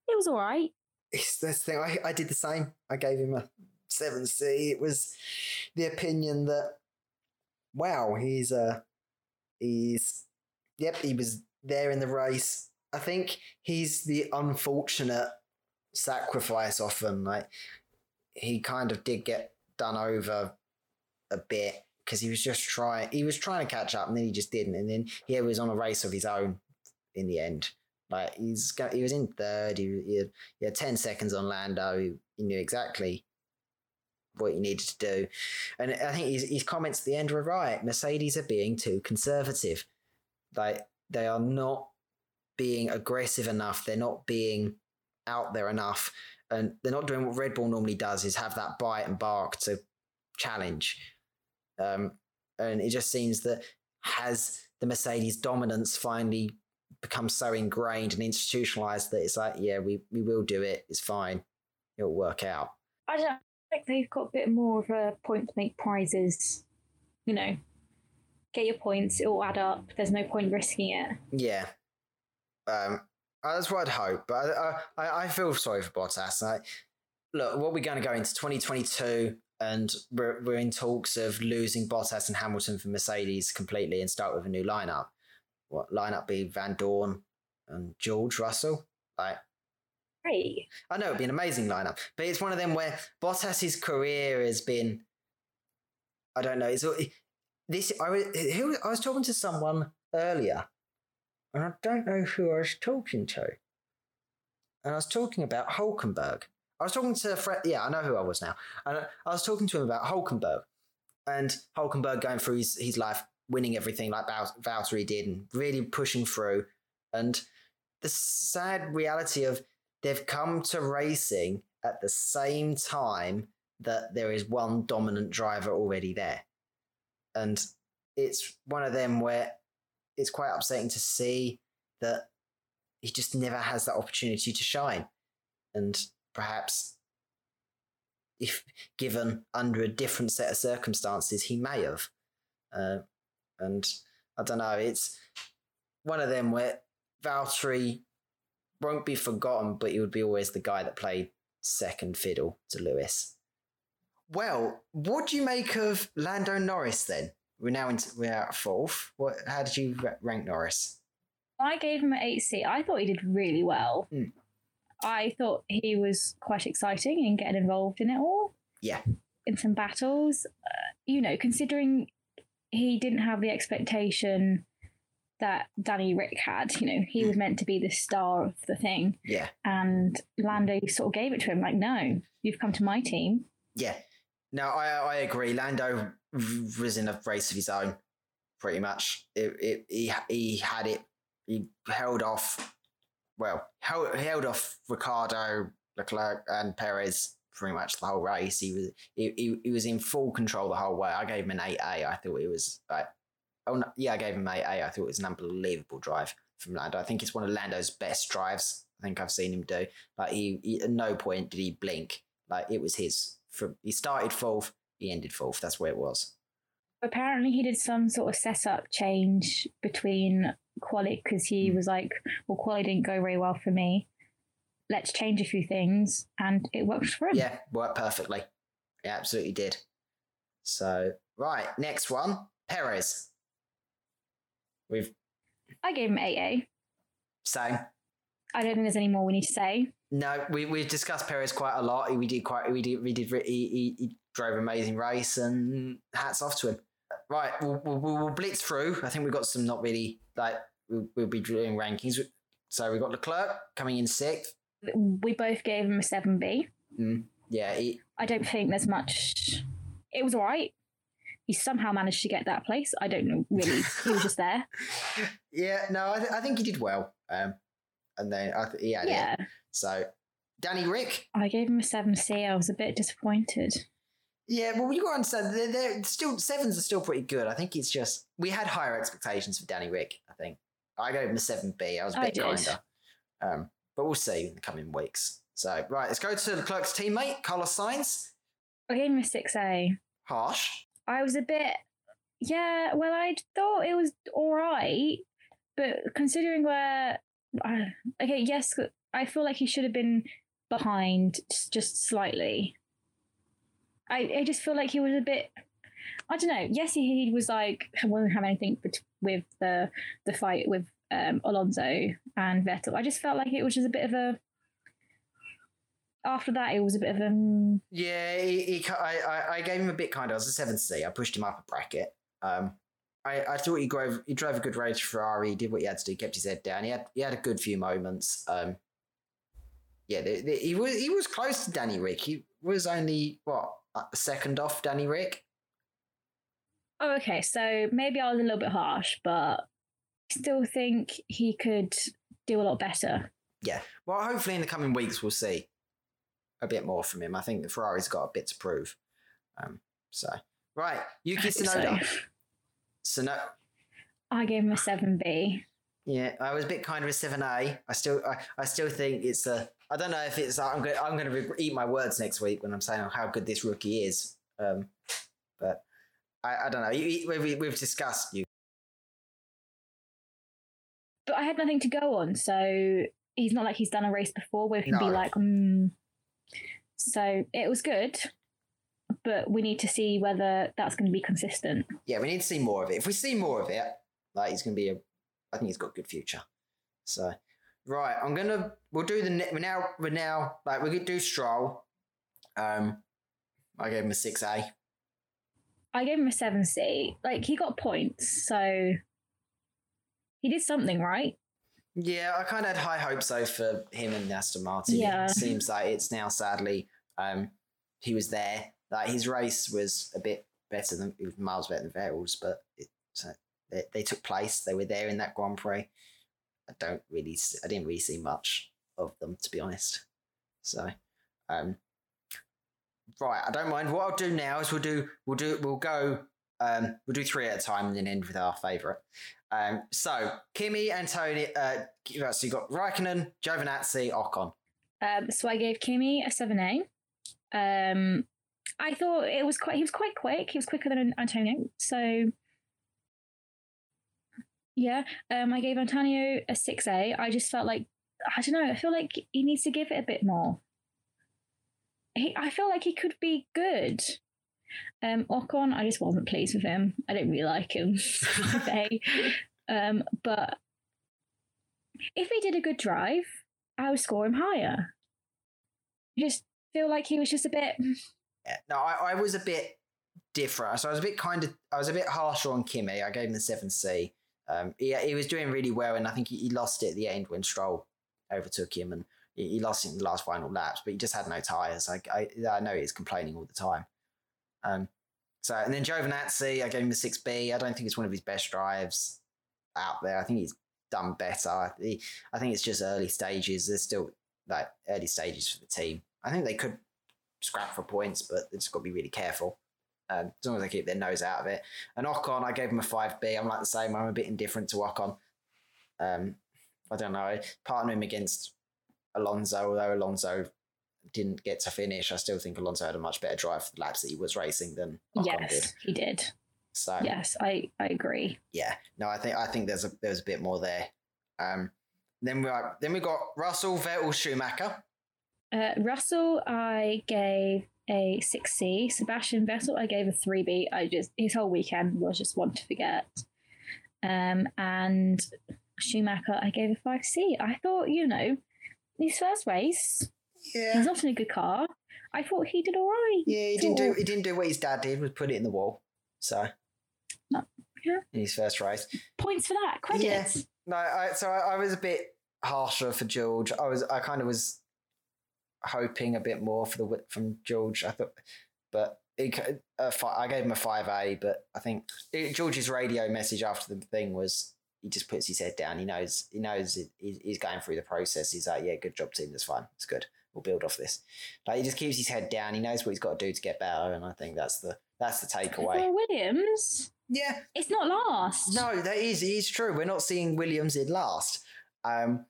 It was all right. it's that's the thing. I, I did the same. I gave him a seven C. It was the opinion that wow, he's uh he's yep, he was there in the race. I think he's the unfortunate sacrifice often. Like he kind of did get done over a bit because he was just trying he was trying to catch up and then he just didn't. And then he was on a race of his own in the end. Like he's go- he was in third. He, he, had, he had ten seconds on Lando. He, he knew exactly what he needed to do, and I think his, his comments at the end were right. Mercedes are being too conservative. Like they are not being aggressive enough. They're not being out there enough, and they're not doing what Red Bull normally does: is have that bite and bark to challenge. Um, and it just seems that has the Mercedes dominance finally become so ingrained and institutionalized that it's like, yeah, we, we will do it. It's fine. It'll work out. I don't think they've got a bit more of a point to make prizes. You know, get your points, it will add up. There's no point risking it. Yeah. Um, that's what I'd hope. But I, I, I feel sorry for Bottas. Like, look, what we're going to go into 2022 and we're, we're in talks of losing Bottas and Hamilton for Mercedes completely and start with a new lineup. What lineup be Vandoorne and George Russell? Like, Great. I know it'd be an amazing lineup, but it's one of them where Bottas's career has been. I don't know. It's this. I was who I was talking to someone earlier, and I don't know who I was talking to. And I was talking about Hulkenberg. I was talking to Fred. Yeah, I know who I was now. And I was talking to him about Hulkenberg, and Hulkenberg going through his, his life, winning everything like Val- Valtteri did, and really pushing through. And the sad reality of they've come to racing at the same time that there is one dominant driver already there. And it's one of them where it's quite upsetting to see that he just never has that opportunity to shine. And perhaps if given under a different set of circumstances, he may have. Uh, and I don't know, it's one of them where Valtteri won't be forgotten, but he would be always the guy that played second fiddle to Lewis. Well, what do you make of Lando Norris then? We're now into, we're at fourth. What? How did you rank Norris? I gave him an 8C. I thought he did really well. Mm. I thought he was quite exciting and getting involved in it all. Yeah. In some battles. Uh, you know, considering he didn't have the expectation that Danny Rick had, you know, he was meant to be the star of the thing. Yeah, And Lando sort of gave it to him, like, no, you've come to my team. yeah. No, I I agree. Lando was in a race of his own, pretty much. It, it he he had it. He held off. Well, held, he held off Ricciardo, Leclerc, and Perez pretty much the whole race. He was he, he, he was in full control the whole way. I gave him an eight A. I thought it was like oh no, yeah, I gave him eight A. I thought it was an unbelievable drive from Lando. I think it's one of Lando's best drives. I think I've seen him do. Like he, he at no point did he blink. Like it was his. From he started fourth, he ended fourth. That's where it was. Apparently, he did some sort of setup change between quali because he hmm. was like, well, quali didn't go very well for me. Let's change a few things. And it worked for him. Yeah, worked perfectly. It absolutely did. So right, next one, Perez. We've I gave him 8A. same. I don't think there's any more we need to say. No, we we've discussed Perez quite a lot. We did quite we did we did he, he, he drove an amazing race and hats off to him. Right, we'll, we'll, we'll blitz through. I think we've got some not really like we'll, we'll be doing rankings. So we've got Leclerc coming in sixth. We both gave him a 7B. Mm, yeah, he, I don't think there's much. It was all right. He he somehow managed to get that place. I don't know really. he was just there. Yeah, no, I, th- I think he did well. Um, and then I th- he had Yeah. it. So, Danny Rick. I gave him a seven C. I was a bit disappointed. Yeah, well, you got to understand, they're, they're still sevens are still pretty good. I think it's just we had higher expectations for Danny Rick. I think I gave him a seven B. I was a bit kinder, um, but we'll see in the coming weeks. So, right, let's go to Leclerc's teammate, Carlos Sainz. I gave him a six A. Harsh. I was a bit, yeah. Well, I thought it was all right, but considering where, uh, okay, yes, I feel like he should have been behind just slightly. I I just feel like he was a bit. I don't know. Yes, he, was like wouldn't have anything with the the fight with um, Alonso and Vettel. I just felt like it was just a bit of a. After that, it was a bit of a. Yeah, he, he, I, I, gave him a bit kind. I was a seven C. I pushed him up a bracket. Um, I, I thought he drove he drove a good race for Ferrari. He did what he had to do. Kept his head down. He had he had a good few moments. Um, yeah, the, the, he was he was close to Danny Rick. He was only what second off Danny Rick. Oh, okay. So maybe I was a little bit harsh, but I still think he could do a lot better. Yeah. Well, hopefully in the coming weeks we'll see a bit more from him. I think the Ferrari's got a bit to prove. Um, so right, Yuki Tsunoda. so. Tsuno- I gave him a seven B. Yeah, I was a bit kind of a seven A. I still, I, I still think it's a. I don't know if it's. I'm going. I'm going to eat my words next week when I'm saying how good this rookie is. Um, but I, I don't know. You, we, we've discussed you. But I had nothing to go on, so he's not like he's done a race before where he can be like, mm. So it was good, but we need to see whether that's going to be consistent. Yeah, we need to see more of it. If we see more of it, like he's going to be a. I think he's got a good future. So, right, I'm gonna. We'll do the we're now. We're now like we're gonna do Stroll. Um, I gave him a six A. I gave him a seven C. Like he got points, so he did something right. Yeah, I kind of had high hopes though for him and Aston Martin. Yeah. It seems like it's now sadly um he was there. Like his race was a bit better than miles better than Vettel's, but it, so they, they took place. They were there in that Grand Prix. I don't really, I didn't really see much of them to be honest. So, um, right, I don't mind. What I'll do now is we'll do, we'll do, we'll go, um, we'll do three at a time and then end with our favourite. Um, so Kimi, Antonio, uh, so you got Raikkonen, Giovinazzi, Ocon. Um, so I gave Kimi a seven A. Um, I thought it was quite. He was quite quick. He was quicker than Antonio. So yeah, um, I gave Antonio a six A. I just felt like I don't know. I feel like he needs to give it a bit more. He, I feel like he could be good. Um, Ocon, I just wasn't pleased with him. I didn't really like him. Um, but if he did a good drive, I would score him higher. I just feel like he was just a bit. Yeah. No, I, I was a bit different. So I was a bit kind of, I was a bit harsher on Kimi. I gave him a seven C. Um, he, he was doing really well, and I think he, he lost it at the end when Stroll overtook him, and he, he lost it in the last final laps. But he just had no tires. I, I, I know he's complaining all the time. Um, so and then Giovinazzi, I gave him a six B. I don't think it's one of his best drives out there. I think he's done better. He, I think it's just early stages. There's still like early stages for the team. I think they could scrap for points, but they just got to be really careful. Um, as long as they keep their nose out of it. And Ocon, I gave him a 5B. I'm like the same. I'm a bit indifferent to Ocon. Um, I don't know. Partner him against Alonso, although Alonso didn't get to finish, I still think Alonso had a much better drive for the laps that he was racing than Ocon yes, did. he did. So Yes, I, I agree. yeah, no, I think I think there's a there's a bit more there. Um, then we are, then we got Russell, Vettel, Schumacher. Uh, Russell, I gave a 6C. Sebastian Vettel, I gave a 3B. I just, his whole weekend was just one to forget. Um, and Schumacher, I gave a 5C. I thought, you know, his first race, Yeah, he's not in a good car. I thought he did all right. Yeah, he didn't do he didn't do what his dad did was put it in the wall. So No, yeah. in his first race. Points for that. Credits. No, I, so I, I was a bit harsher for George. I was I kind of was hoping a bit more for the wi- from George. I thought, but a fi- I gave him a five A, but I think it, George's radio message after the thing was he just puts his head down. He knows he knows it, he's, he's going through the process. He's like, yeah, good job, team. That's fine. It's good. We'll build off this. Like he just keeps his head down. He knows what he's got to do to get better, and I think that's the that's the takeaway. Williams, Yeah, it's not last. no, that is it is true. We're not seeing Williams in last. Um,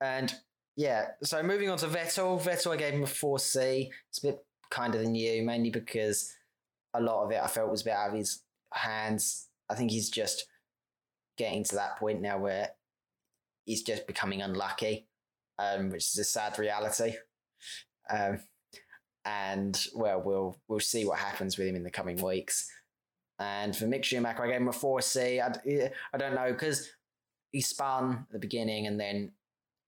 and yeah, so moving on to Vettel. Vettel, I gave him a four C. It's a bit kinder than you, mainly because a lot of it I felt was a bit out of his hands. I think he's just getting to that point now where he's just becoming unlucky, um, which is a sad reality. Um, and well, we'll we'll see what happens with him in the coming weeks. And for Mick Schumacher, I gave him a four C. I, I don't know because he spun at the beginning and then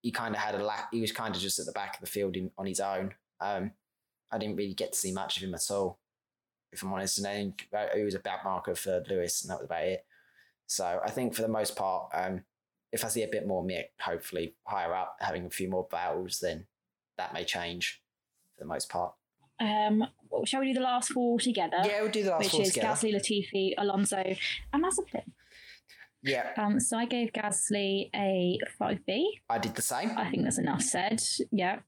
he kind of had a lap. He was kind of just at the back of the field in, on his own. Um, I didn't really get to see much of him at all, if I'm honest. And then he was a back marker for Lewis, and that was about it. So I think for the most part, um, if I see a bit more Mick, hopefully higher up, having a few more battles, then that may change for the most part. Um, well, shall we do the last four together? yeah, we'll do the last Which four is together. Gasly, Latifi, Alonso, and Mazepin. Yeah, Um, so I gave Gasly a 5B. I did the same. I think that's enough said. Yeah.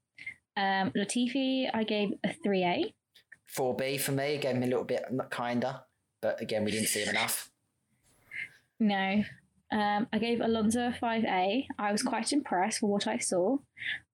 Um, Latifi, I gave a 3A. 4B for me, gave him a little bit kinder, but again, we didn't see him enough. No. Um, I gave Alonso a 5A. I was quite impressed with what I saw.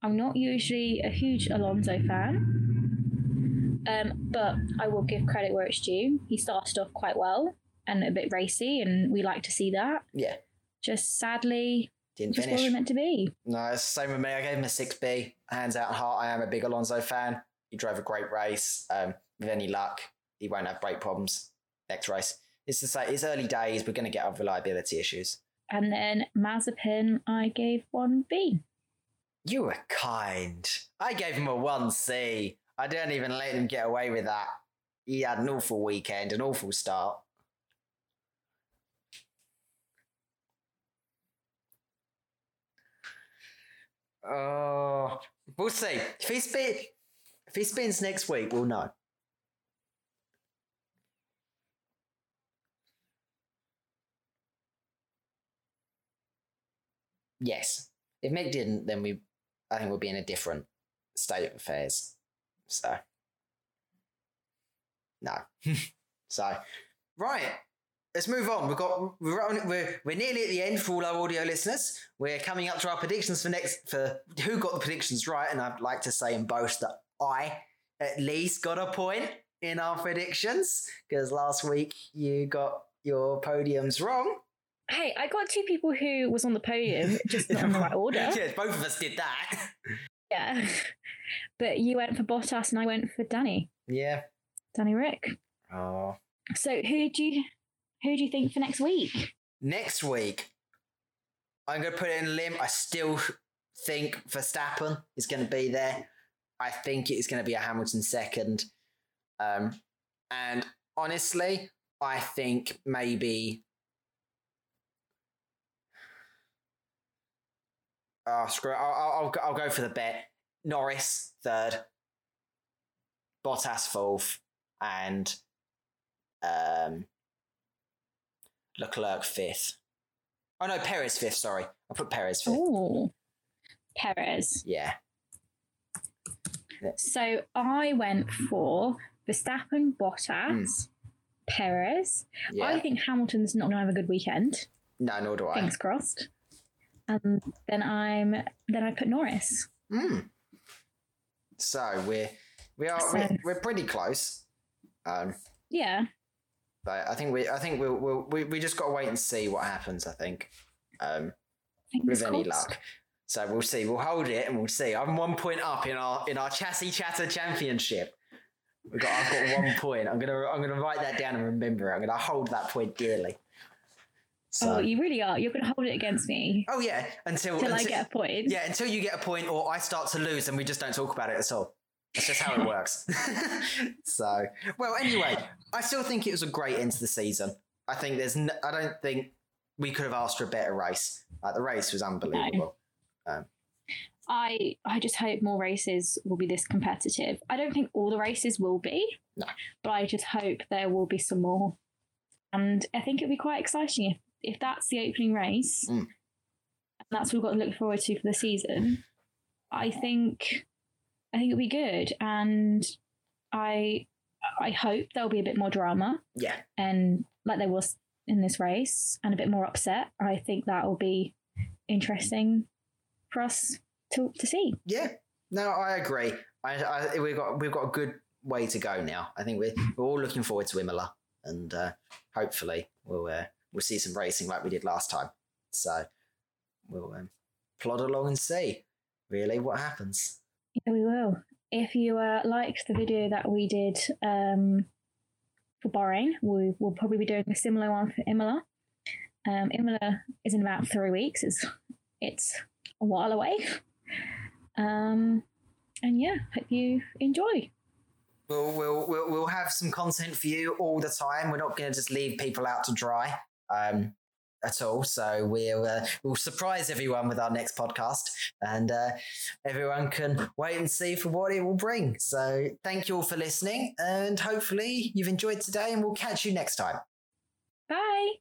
I'm not usually a huge Alonso fan, um, but I will give credit where it's due. He started off quite well and a bit racy, and we like to see that. Yeah, Just sadly, didn't just finish. wasn't meant to be. No, it's the same with me. I gave him a 6B. Hands out and heart, I am a big Alonso fan. He drove a great race. Um, with any luck, he won't have brake problems next race. It's the same. It's early days. We're going to get our reliability issues. And then Mazepin, I gave 1B. You were kind. I gave him a 1C. I didn't even let him get away with that. He had an awful weekend, an awful start. Oh, we'll see. If he spin, if he spins next week, we'll know. Yes. If Mick didn't, then we, I think we'll be in a different state of affairs. So, no. so, right. Let's move on. We've got we're on, we're we're nearly at the end for all our audio listeners. We're coming up to our predictions for next for who got the predictions right, and I'd like to say and boast that I at least got a point in our predictions because last week you got your podiums wrong. Hey, I got two people who was on the podium, just not in the right order. yeah, both of us did that. Yeah. But you went for Bottas and I went for Danny. Yeah. Danny Rick. Oh. So who do you who do you think for next week? Next week, I'm going to put it in a limb. I still think Verstappen is going to be there. I think it is going to be a Hamilton second. Um, and honestly, I think maybe. Oh, screw it. I'll, I'll, I'll go for the bet. Norris, third. Bottas, fourth. And um, Leclerc, fifth. Oh, no, Perez, fifth. Sorry. I put Perez, fifth. Oh. Perez. Yeah. So I went for Verstappen, Bottas, Perez. Hmm. Yeah. I think Hamilton's not going to have a good weekend. no, nor do I. Fingers crossed. And then I'm then I put Norris. Mm. So we're we are So- we're, we're pretty close. Um, Yeah. But I think we I think we'll, we'll we we just got to wait and see what happens. I think um, Fingers with any crossed. luck. So we'll see. We'll hold it and we'll see. I'm one point up in our in our chassis chatter championship. We got I've got one point. I'm gonna I'm gonna write that down and remember it. I'm gonna hold that point dearly. So Oh, you really are. You're going to hold it against me oh yeah, until, till I get a point. yeah until you get a point or I start to lose and we just don't talk about it at all. That's just how it works. so well anyway, I still think it was a great end to the season. I think there's n- I don't think we could have asked for a better race. Like the race was unbelievable. I I just hope more races will be this competitive. I don't think all the races will be, No. but I just hope there will be some more. And I think it'll be quite exciting if, if that's the opening race, Mm. and that's what we've got to look forward to for the season. I think I think it'll be good, and I I hope there'll be a bit more drama Yeah. and like there was in this race and a bit more upset. I think that will be interesting for us to to see. Yeah. No, I agree. I, I we've got we've got a good way to go now. I think we're we're all looking forward to Imola, and uh, hopefully we'll uh, we'll see some racing like we did last time. So we'll um, plod along and see really what happens. Yeah, we will. If you uh, liked the video that we did um, for Bahrain, we will probably be doing a similar one for Imola. Um, Imola is in about three weeks. It's it's a while away. Um, and yeah, hope you enjoy. We'll, we'll we'll we'll have some content for you all the time. We're not going to just leave people out to dry um, at all. So we'll uh, we'll surprise everyone with our next podcast, and uh, everyone can wait and see for what it will bring. So thank you all for listening, and hopefully you've enjoyed today, and we'll catch you next time. Bye.